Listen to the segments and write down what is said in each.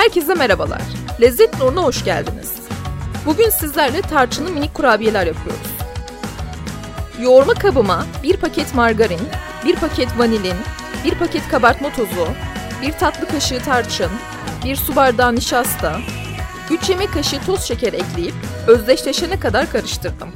Herkese merhabalar. Lezzet Nur'una hoş geldiniz. Bugün sizlerle tarçınlı minik kurabiyeler yapıyoruz. Yoğurma kabıma bir paket margarin, bir paket vanilin, bir paket kabartma tozu, bir tatlı kaşığı tarçın, bir su bardağı nişasta, 3 yemek kaşığı toz şeker ekleyip özdeşleşene kadar karıştırdım.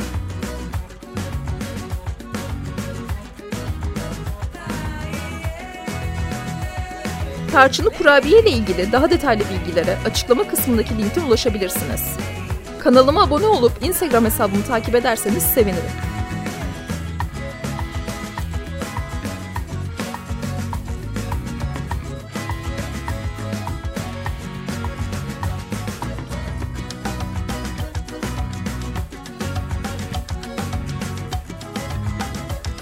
Tarçınlı kurabiye ile ilgili daha detaylı bilgilere açıklama kısmındaki linkten ulaşabilirsiniz. Kanalıma abone olup Instagram hesabımı takip ederseniz sevinirim.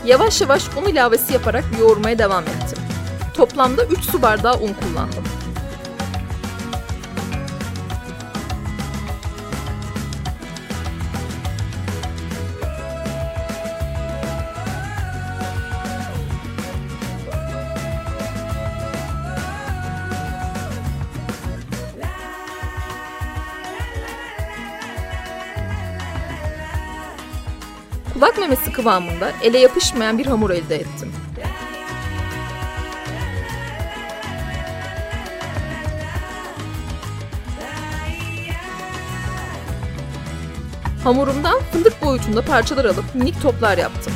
Yavaş yavaş un ilavesi yaparak yoğurmaya devam ettim. Toplamda 3 su bardağı un kullandım. Kulak memesi kıvamında ele yapışmayan bir hamur elde ettim. Hamurumdan fındık boyutunda parçalar alıp minik toplar yaptım.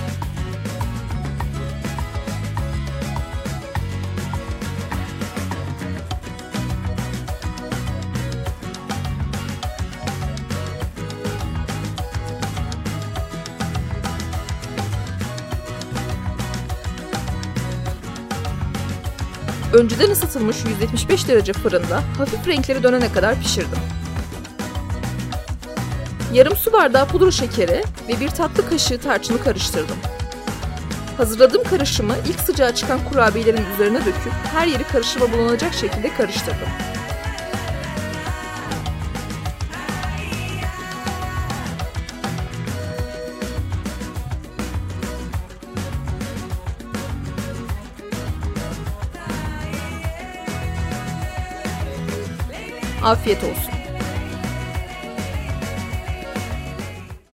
Önceden ısıtılmış 175 derece fırında hafif renkleri dönene kadar pişirdim. Yarım su bardağı pudra şekeri ve bir tatlı kaşığı tarçını karıştırdım. Hazırladığım karışımı ilk sıcağı çıkan kurabiyelerin üzerine döküp her yeri karışıma bulanacak şekilde karıştırdım. Afiyet olsun.